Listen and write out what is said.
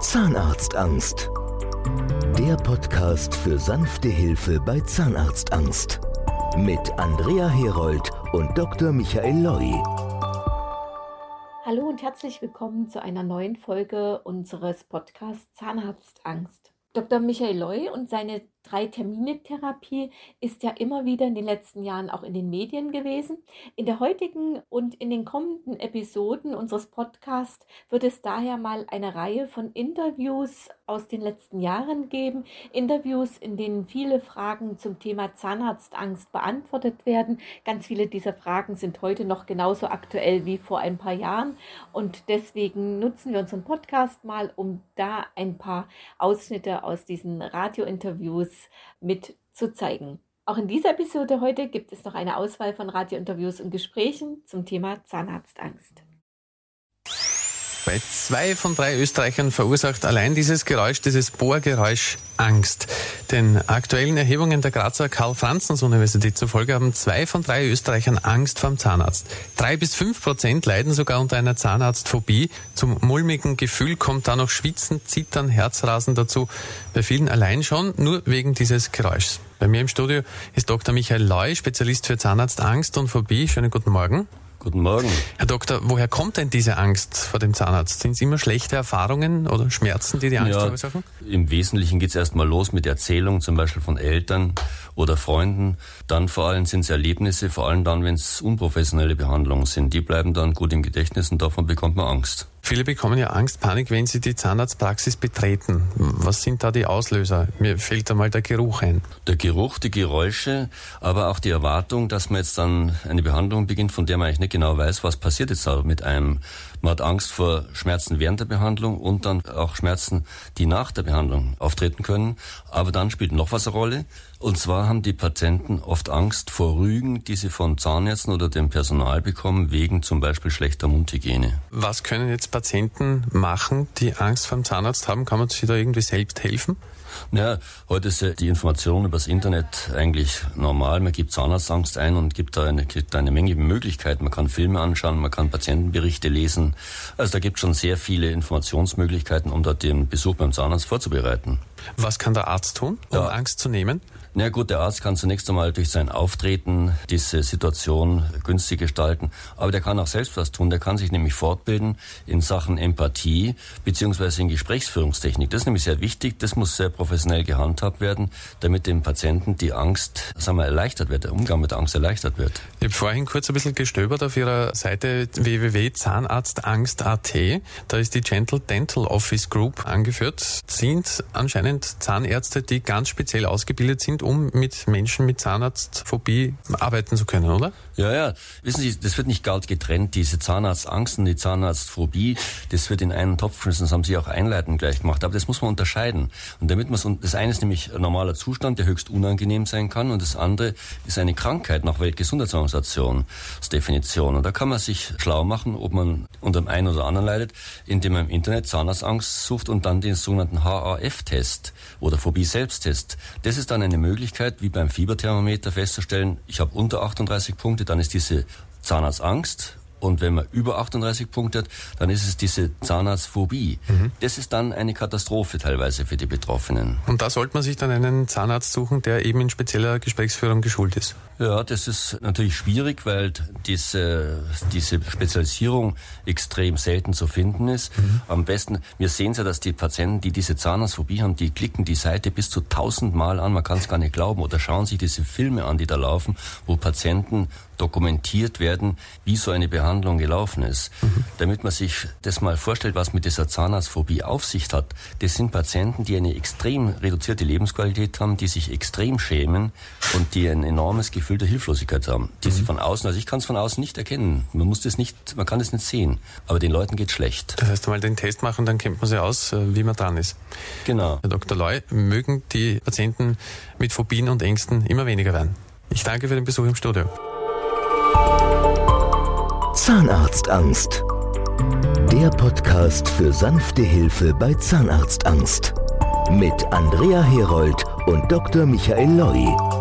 Zahnarztangst. Der Podcast für sanfte Hilfe bei Zahnarztangst. Mit Andrea Herold und Dr. Michael Loi. Hallo und herzlich willkommen zu einer neuen Folge unseres Podcasts Zahnarztangst. Dr. Michael Loy und seine Drei-Termine-Therapie ist ja immer wieder in den letzten Jahren auch in den Medien gewesen. In der heutigen und in den kommenden Episoden unseres Podcasts wird es daher mal eine Reihe von Interviews aus den letzten Jahren geben. Interviews, in denen viele Fragen zum Thema Zahnarztangst beantwortet werden. Ganz viele dieser Fragen sind heute noch genauso aktuell wie vor ein paar Jahren. Und deswegen nutzen wir unseren Podcast mal, um da ein paar Ausschnitte aus diesen Radiointerviews mit zu zeigen. Auch in dieser Episode heute gibt es noch eine Auswahl von Radiointerviews und Gesprächen zum Thema Zahnarztangst. Bei zwei von drei Österreichern verursacht allein dieses Geräusch, dieses Bohrgeräusch Angst. Den aktuellen Erhebungen der Grazer Karl-Franzens-Universität zufolge haben zwei von drei Österreichern Angst vorm Zahnarzt. Drei bis fünf Prozent leiden sogar unter einer Zahnarztphobie. Zum mulmigen Gefühl kommt da noch Schwitzen, Zittern, Herzrasen dazu. Bei vielen allein schon, nur wegen dieses Geräuschs. Bei mir im Studio ist Dr. Michael Leu, Spezialist für Zahnarztangst und Phobie. Schönen guten Morgen. Guten Morgen. Herr Doktor, woher kommt denn diese Angst vor dem Zahnarzt? Sind es immer schlechte Erfahrungen oder Schmerzen, die die Angst ja, verursachen? Im Wesentlichen geht es erstmal los mit Erzählungen, zum Beispiel von Eltern oder Freunden. Dann vor allem sind es Erlebnisse, vor allem dann, wenn es unprofessionelle Behandlungen sind. Die bleiben dann gut im Gedächtnis und davon bekommt man Angst. Viele bekommen ja Angst, Panik, wenn sie die Zahnarztpraxis betreten. Was sind da die Auslöser? Mir fällt da mal der Geruch ein. Der Geruch, die Geräusche, aber auch die Erwartung, dass man jetzt dann eine Behandlung beginnt, von der man eigentlich nicht genau weiß, was passiert jetzt da mit einem. Man hat Angst vor Schmerzen während der Behandlung und dann auch Schmerzen, die nach der Behandlung auftreten können. Aber dann spielt noch was eine Rolle. Und zwar haben die Patienten oft Angst vor Rügen, die sie von Zahnärzten oder dem Personal bekommen, wegen zum Beispiel schlechter Mundhygiene. Was können jetzt Patienten machen, die Angst vor dem Zahnarzt haben? Kann man sich da irgendwie selbst helfen? Ja, heute ist ja die Information über das Internet eigentlich normal. Man gibt Zahnarztangst ein und gibt da eine, gibt eine Menge Möglichkeiten. Man kann Filme anschauen, man kann Patientenberichte lesen. Also da gibt es schon sehr viele Informationsmöglichkeiten, um da den Besuch beim Zahnarzt vorzubereiten. Was kann der Arzt tun, um ja. Angst zu nehmen? Na gut, der Arzt kann zunächst einmal durch sein Auftreten diese Situation günstig gestalten, aber der kann auch selbst was tun. Der kann sich nämlich fortbilden in Sachen Empathie beziehungsweise in Gesprächsführungstechnik. Das ist nämlich sehr wichtig. Das muss sehr professionell gehandhabt werden, damit dem Patienten die Angst, sagen wir, erleichtert wird, der Umgang mit Angst erleichtert wird. Ich habe vorhin kurz ein bisschen gestöbert auf Ihrer Seite www.zahnarztangst.at. Da ist die Gentle Dental Office Group angeführt. Sind anscheinend Zahnärzte, die ganz speziell ausgebildet sind, um mit Menschen mit Zahnarztphobie arbeiten zu können, oder? Ja, ja. Wissen Sie, das wird nicht galt getrennt. Diese Zahnarztangst und die Zahnarztphobie, das wird in einen Topf geschmissen. Das haben Sie auch einleitend gleich gemacht. Aber das muss man unterscheiden. Und damit man das eine ist nämlich ein normaler Zustand, der höchst unangenehm sein kann. Und das andere ist eine Krankheit nach Weltgesundheitsorganisation, als Definition. Und da kann man sich schlau machen, ob man unter dem einen oder anderen leidet, indem man im Internet Zahnarztangst sucht und dann den sogenannten HAF-Test oder Phobie-Selbsttest. Das ist dann eine Möglichkeit, Möglichkeit, wie beim Fieberthermometer festzustellen, ich habe unter 38 Punkte, dann ist diese Zahnarztangst und wenn man über 38 Punkte hat, dann ist es diese Zahnarztphobie. Mhm. Das ist dann eine Katastrophe teilweise für die Betroffenen. Und da sollte man sich dann einen Zahnarzt suchen, der eben in spezieller Gesprächsführung geschult ist. Ja, das ist natürlich schwierig, weil diese, diese Spezialisierung extrem selten zu finden ist. Mhm. Am besten, wir sehen ja, dass die Patienten, die diese Zahnarztphobie haben, die klicken die Seite bis zu tausendmal an, man kann es gar nicht glauben, oder schauen sich diese Filme an, die da laufen, wo Patienten dokumentiert werden, wie so eine Behandlung gelaufen ist. Mhm. Damit man sich das mal vorstellt, was mit dieser Zahnarztphobie auf sich hat. Das sind Patienten, die eine extrem reduzierte Lebensqualität haben, die sich extrem schämen und die ein enormes Gefühl der Hilflosigkeit haben. Die mhm. sie von außen, also ich kann es von außen nicht erkennen. Man muss das nicht, man kann das nicht sehen. Aber den Leuten geht schlecht. Das heißt, mal den Test machen, dann kennt man sie aus, äh, wie man dran ist. Genau. Herr Dr. Loy, mögen die Patienten mit Phobien und Ängsten immer weniger werden. Ich danke für den Besuch im Studio. Zahnarztangst. Der Podcast für sanfte Hilfe bei Zahnarztangst. Mit Andrea Herold und Dr. Michael Loi.